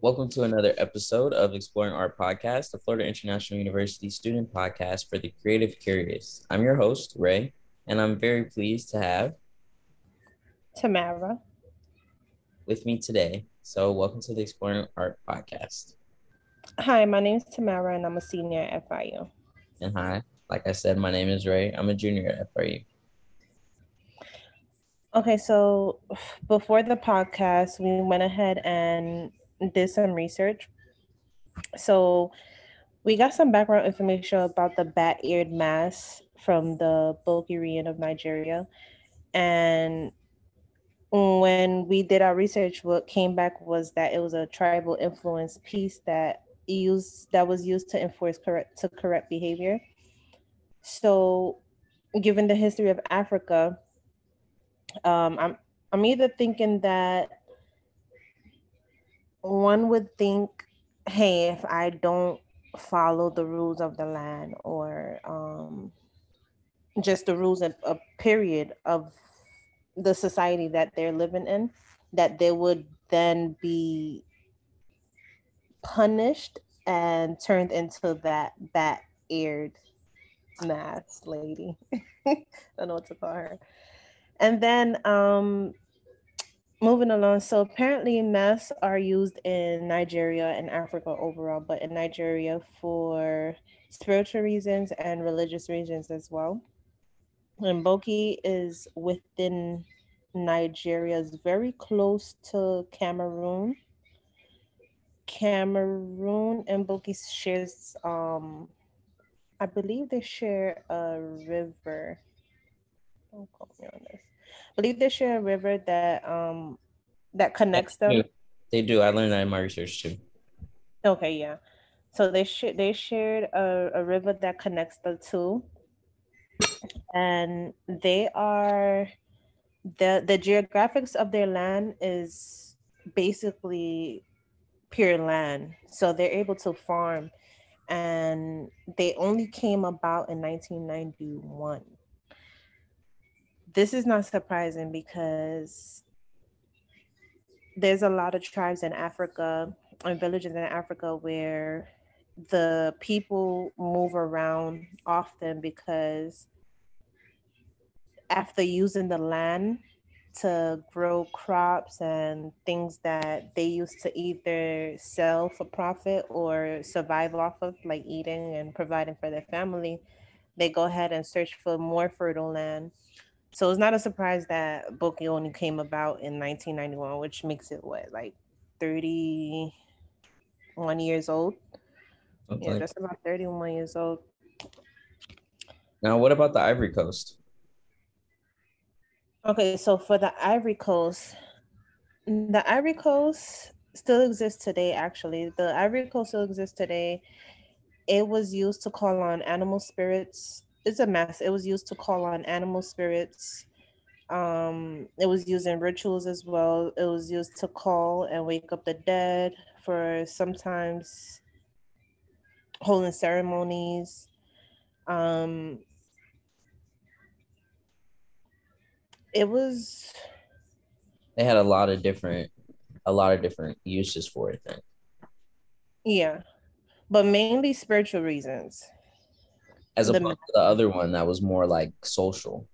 Welcome to another episode of Exploring Art Podcast, the Florida International University student podcast for the creative curious. I'm your host, Ray, and I'm very pleased to have Tamara with me today. So, welcome to the Exploring Art Podcast. Hi, my name is Tamara, and I'm a senior at FIU. And hi, like I said, my name is Ray. I'm a junior at FIU. Okay, so before the podcast, we went ahead and did some research. So we got some background information about the bat-eared mass from the region of Nigeria. And when we did our research, what came back was that it was a tribal influence piece that used that was used to enforce correct to correct behavior. So given the history of Africa, um, I'm I'm either thinking that one would think, hey, if I don't follow the rules of the land or um, just the rules of a period of the society that they're living in, that they would then be punished and turned into that bat eared mass lady. I don't know what to call her. And then um, moving along. So apparently, masks are used in Nigeria and Africa overall, but in Nigeria for spiritual reasons and religious reasons as well. And Boki is within Nigeria, is very close to Cameroon. Cameroon and Boki shares, um, I believe they share a river. Don't quote me on this believe they share a river that um that connects them. They do. I learned that in my research too. Okay, yeah. So they sh- they shared a, a river that connects the two, and they are the the geographics of their land is basically pure land. So they're able to farm, and they only came about in 1991 this is not surprising because there's a lot of tribes in Africa and villages in Africa where the people move around often because after using the land to grow crops and things that they used to either sell for profit or survive off of, like eating and providing for their family, they go ahead and search for more fertile land so it's not a surprise that Boki only came about in 1991, which makes it what, like 31 years old? Okay. Yeah, that's about 31 years old. Now, what about the Ivory Coast? Okay, so for the Ivory Coast, the Ivory Coast still exists today, actually. The Ivory Coast still exists today. It was used to call on animal spirits it's a mess. It was used to call on animal spirits. Um, it was used in rituals as well. It was used to call and wake up the dead for sometimes holding ceremonies. Um, it was. They had a lot of different, a lot of different uses for it. Then. Yeah, but mainly spiritual reasons as opposed the, to the other one that was more like social.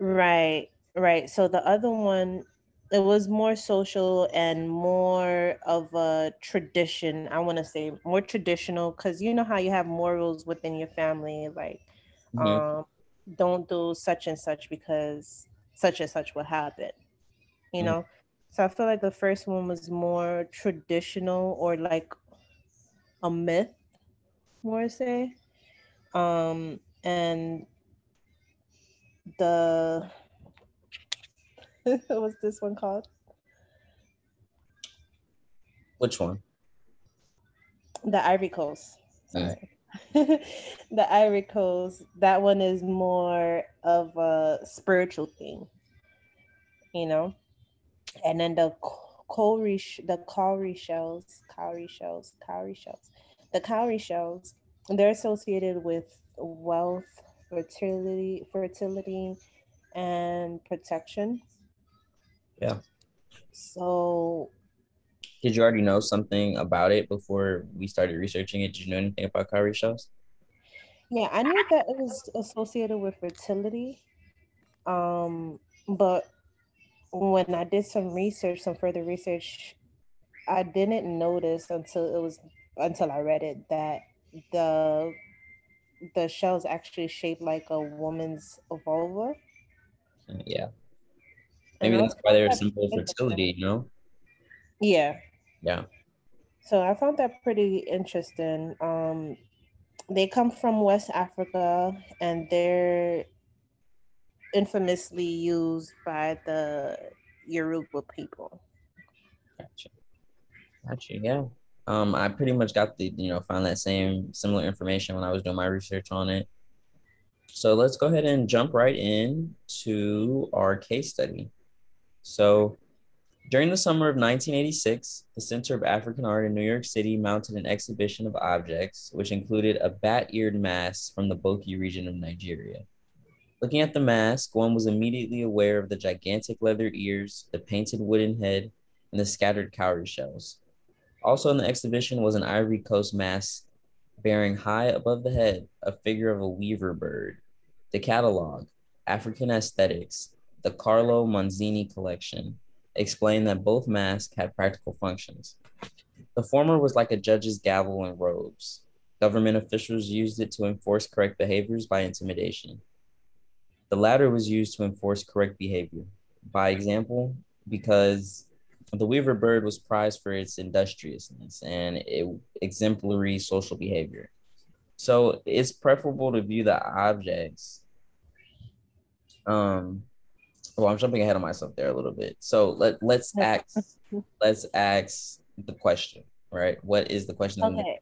Right, right. So the other one, it was more social and more of a tradition. I want to say more traditional because you know how you have morals within your family, like mm-hmm. um, don't do such and such because such and such will happen. You mm-hmm. know. So I feel like the first one was more traditional or like a myth more say. Um, and the what's this one called? Which one? The Ivory Coast. Sorry. the Ivory Coast. That one is more of a spiritual thing, you know. And then the cowrie, the cowrie shells, cowrie shells, cowrie shells the cowrie shells, they're associated with wealth, fertility, fertility, and protection. Yeah. So Did you already know something about it before we started researching it? Did you know anything about cowrie shells? Yeah, I knew that it was associated with fertility. Um, but when I did some research, some further research, I didn't notice until it was until I read it that the the shell is actually shaped like a woman's vulva. Yeah. Maybe that's why they're a symbol of fertility, you know? Yeah. Yeah. So I found that pretty interesting. Um, they come from West Africa and they're infamously used by the Yoruba people. Gotcha. Gotcha. Yeah. Um, I pretty much got the, you know, found that same similar information when I was doing my research on it. So let's go ahead and jump right in to our case study. So during the summer of 1986, the Center of African Art in New York City mounted an exhibition of objects, which included a bat eared mask from the Boki region of Nigeria. Looking at the mask, one was immediately aware of the gigantic leather ears, the painted wooden head, and the scattered cowrie shells. Also in the exhibition was an Ivory Coast mask bearing high above the head a figure of a weaver bird. The catalog, African Aesthetics, the Carlo Monzino collection, explained that both masks had practical functions. The former was like a judge's gavel and robes. Government officials used it to enforce correct behaviors by intimidation. The latter was used to enforce correct behavior. By example, because the weaver bird was prized for its industriousness and exemplary social behavior. So it's preferable to view the objects. Um, well, I'm jumping ahead of myself there a little bit. So let let's ask let's ask the question, right? What is the question? Okay.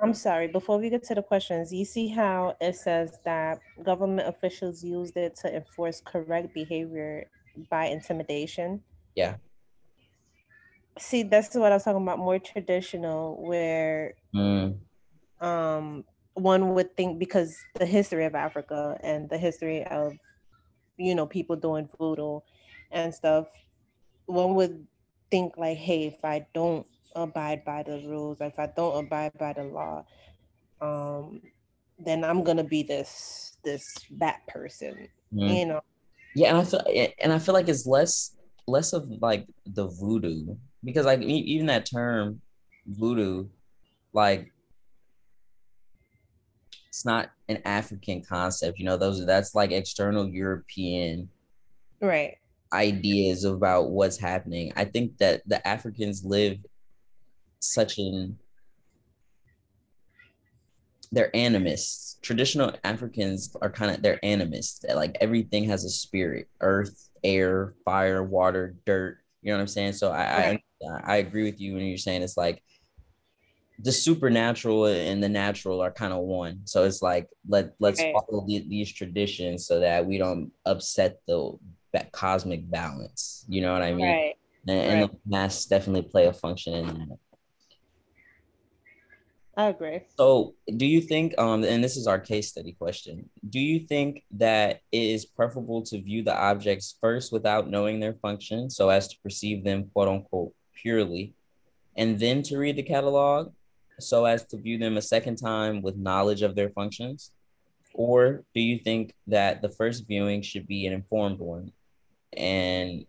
I'm sorry. Before we get to the questions, you see how it says that government officials used it to enforce correct behavior by intimidation. Yeah see that's what I was talking about more traditional where mm. um one would think because the history of Africa and the history of you know people doing voodoo and stuff one would think like hey if I don't abide by the rules if I don't abide by the law um then I'm gonna be this this bad person mm. you know yeah and I feel and I feel like it's less less of like the voodoo because like even that term voodoo like it's not an african concept you know those are that's like external european right. ideas about what's happening. I think that the africans live such an they're animists. Traditional africans are kind of they're animists. Like everything has a spirit. Earth air fire water dirt you know what i'm saying? So i, right. I agree with you when you're saying it's like the supernatural and the natural are kind of one. So it's like let let's follow the, these traditions so that we don't upset the cosmic balance. You know what I mean? Right. And, and right. the masks definitely play a function in that. I agree. So, do you think, um, and this is our case study question, do you think that it is preferable to view the objects first without knowing their function so as to perceive them, quote unquote, purely, and then to read the catalog so as to view them a second time with knowledge of their functions? Or do you think that the first viewing should be an informed one and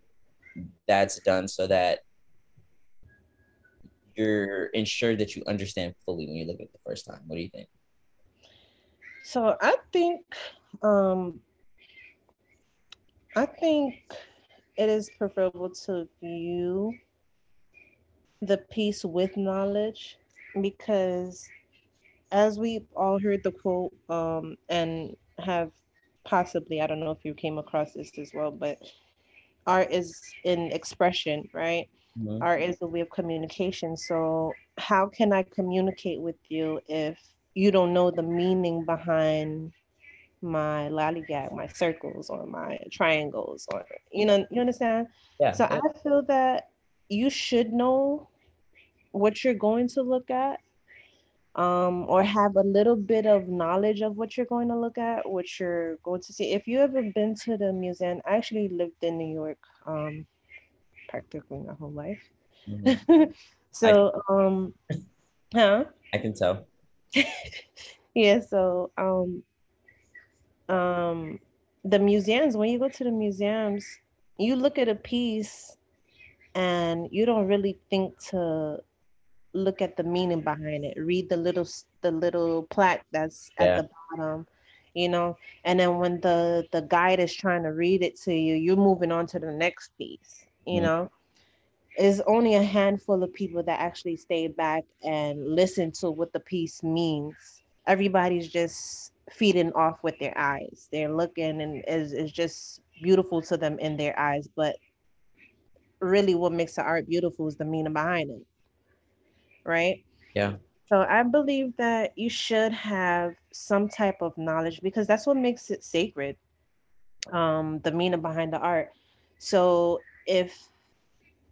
that's done so that you're ensured that you understand fully when you look at the first time? What do you think? So I think um I think it is preferable to view the piece with knowledge because as we all heard the quote um, and have possibly i don't know if you came across this as well but art is in expression right? Mm-hmm. art is a way of communication. So how can i communicate with you if you don't know the meaning behind my lollygag my circles or my triangles or you know you understand? Yeah. So i feel that you should know what you're going to look at um, or have a little bit of knowledge of what you're going to look at, what you're going to see. If you ever been to the museum, I actually lived in New York um, practically my whole life. Mm-hmm. So um huh? I can tell. yeah, so um um the museums, when you go to the museums, you look at a piece and you don't really think to look at the meaning behind it. Read the little the little plaque that's yeah. at the bottom you know? And then when the the guide is trying to read it to you you're moving on to the next piece you mm-hmm. know? It's only a handful of people that actually stay back and listen to what the piece means. Everybody's just feeding off with their eyes. They're looking and is is just beautiful to them in their eyes but really what makes the art beautiful is the meaning behind it right yeah so I believe that you should have some type of knowledge because that's what makes it sacred. Um, the meaning behind the art. So if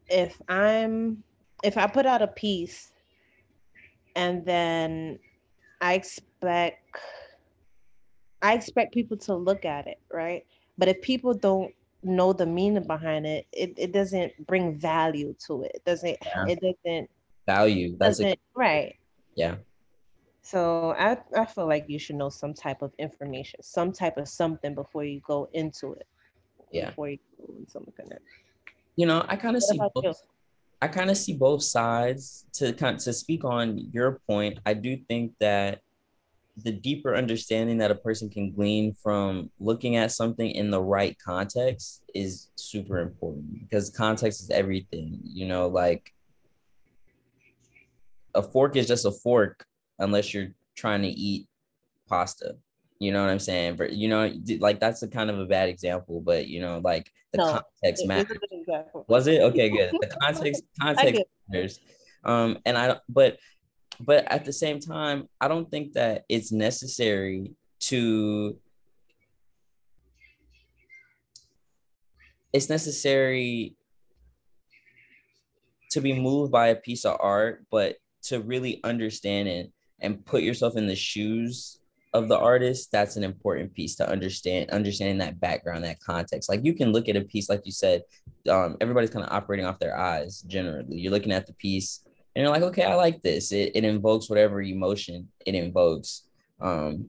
if I'm if I put out a piece and then I expect I expect people to look at it, right? But if people don't know the meaning behind it, it, it doesn't bring value to it. It doesn't yeah. it doesn't value. That's a, right. Yeah. So I, I feel like you should know some type of information, some type of something before you go into it. Yeah. Before you go into something. You know, I kind of see both. You? I kind of see both sides. To kind of, to speak on your point, I do think that the deeper understanding that a person can glean from looking at something in the right context is super important because context is everything. You know, like a fork is just a fork unless you're trying to eat pasta. You know what I'm saying? But you know, like that's a kind of a bad example, but you know, like the no, context matters. Was it okay? Good. The context context matters. Um, and I don't but but at the same time, I don't think that it's necessary to. It's necessary to be moved by a piece of art, but to really understand and and put yourself in the shoes of the artist that's an important piece to understand understanding that background that context. Like you can look at a piece like you said um, everybody's kind of operating off their eyes generally. You're looking at the piece and you're like okay i like this. It, it invokes whatever emotion it invokes um,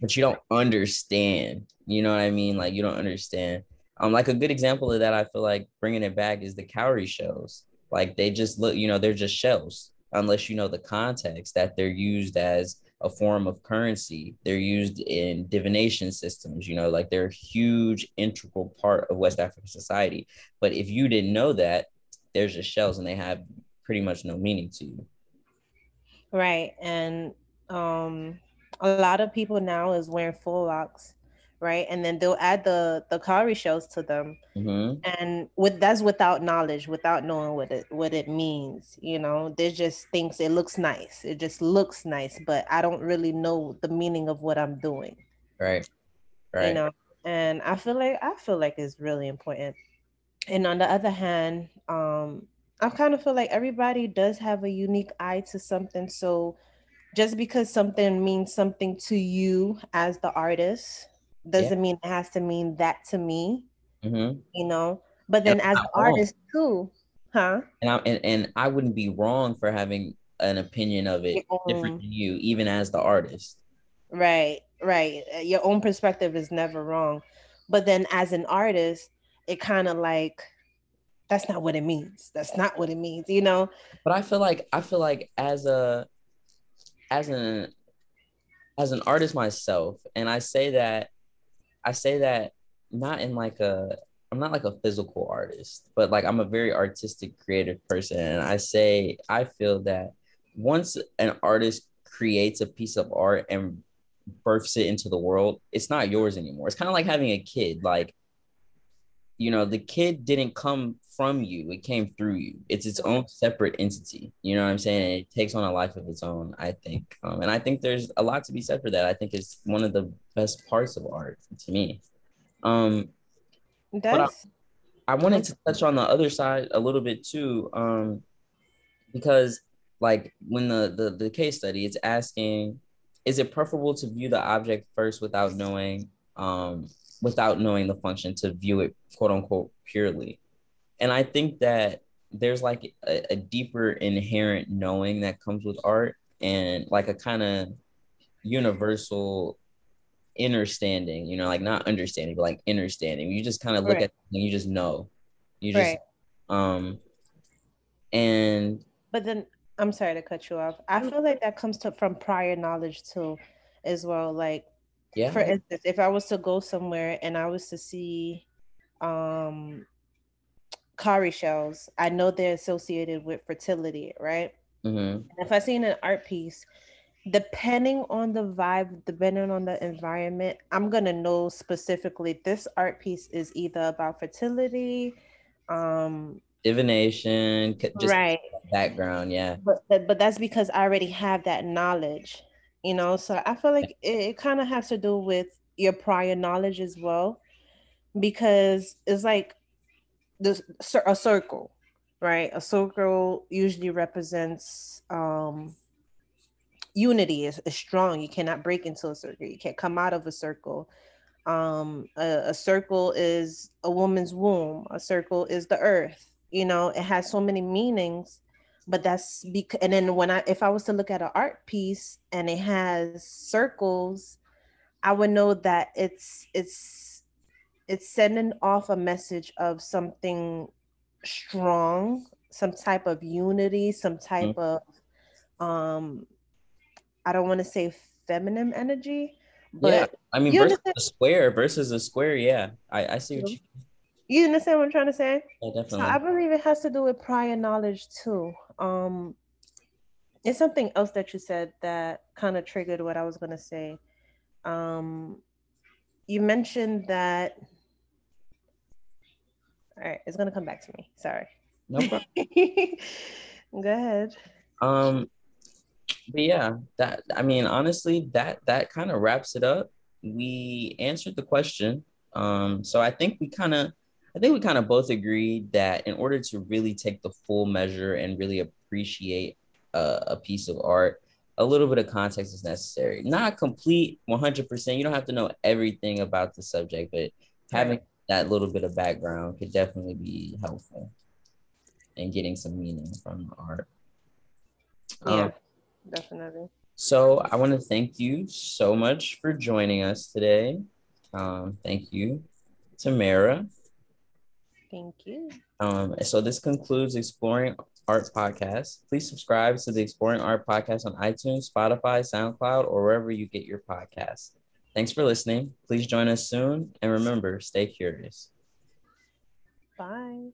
but you don't understand you know what i mean? Like you don't understand. Um like a good example of that i feel like bringing it back is the cowrie shells like they just look you know they're just shells unless you know the context that they're used as a form of currency. They're used in divination systems, you know, like they're a huge integral part of West African society. But if you didn't know that, there's just shells and they have pretty much no meaning to you. Right. And um a lot of people now is wearing full locks right? And then they'll add the the cowrie shells to them, mm-hmm. and with that's without knowledge, without knowing what it what it means. You know, they just thinks it looks nice. It just looks nice, but I don't really know the meaning of what I'm doing. Right. Right. You know, and I feel like I feel like it's really important. And on the other hand, um, I kind of feel like everybody does have a unique eye to something. So just because something means something to you as the artist doesn't yeah. mean it has to mean that to me. Mm-hmm. You know, but then as an artist too, huh? And I and, and I wouldn't be wrong for having an opinion of it different than you, even as the artist. Right, right. Uh, your own perspective is never wrong. But then as an artist, it kind of like that's not what it means. That's not what it means, you know? But I feel like I feel like as a as an as an artist myself, and I say that I say that not in like a I'm not like a physical artist, but like I'm a very artistic, creative person. And I say I feel that once an artist creates a piece of art and births it into the world, it's not yours anymore. It's kind of like having a kid. Like, you know, the kid didn't come from you, it came through you. It's its own separate entity. You know what I'm saying? it takes on a life of its own, I think. Um, and I think there's a lot to be said for that. I think it's one of the best parts of art to me. Um, That's... I, I wanted to touch on the other side a little bit too, um, because like when the, the the case study, it's asking, is it preferable to view the object first without knowing um, without knowing the function to view it quote unquote purely? And I think that there's like a, a deeper inherent knowing that comes with art and like a kind of universal understanding, you know, like not understanding, but like understanding. You just kind of look right. at and you just know. You just right. um and but then I'm sorry to cut you off. I feel like that comes to from prior knowledge too as well. Like yeah. For instance, if I was to go somewhere and I was to see um cowrie shells, I know they're associated with fertility, right? Mm-hmm. If I seen an art piece, depending on the vibe, depending on the environment, I'm gonna know specifically this art piece is either about fertility, um, divination, just right background, yeah. But but that's because I already have that knowledge you know so i feel like it, it kind of has to do with your prior knowledge as well because it's like this a circle right? A circle usually represents um unity is, is strong. You cannot break into a circle. You can't come out of a circle. Um a, a circle is a woman's womb. A circle is the earth. You know it has so many meanings but that's because and then when i if i was to look at an art piece and it has circles i would know that it's it's it's sending off a message of something strong some type of unity some type mm-hmm. of um i don't want to say feminine energy but yeah i mean versus a square versus a square yeah. I i see what you you understand what I'm trying to say? Yeah, definitely. So I believe it has to do with prior knowledge too. Um, it's something else that you said that kind of triggered what I was gonna say. Um, you mentioned that. All right, it's gonna come back to me. Sorry. No problem. Go ahead. Um, but yeah, that I mean, honestly, that that kind of wraps it up. We answered the question. Um, so I think we kind of I think we kind of both agreed that in order to really take the full measure and really appreciate a, a piece of art, a little bit of context is necessary. Not complete 100%. You don't have to know everything about the subject, but having right. that little bit of background could definitely be helpful in getting some meaning from the art. Yeah, um, definitely. So I want to thank you so much for joining us today. Um, thank you, Tamara. Thank you. Um, so this concludes Exploring Art Podcast. Please subscribe to the Exploring Art Podcast on iTunes, Spotify, SoundCloud, or wherever you get your podcasts. Thanks for listening. Please join us soon. And remember, stay curious. Bye.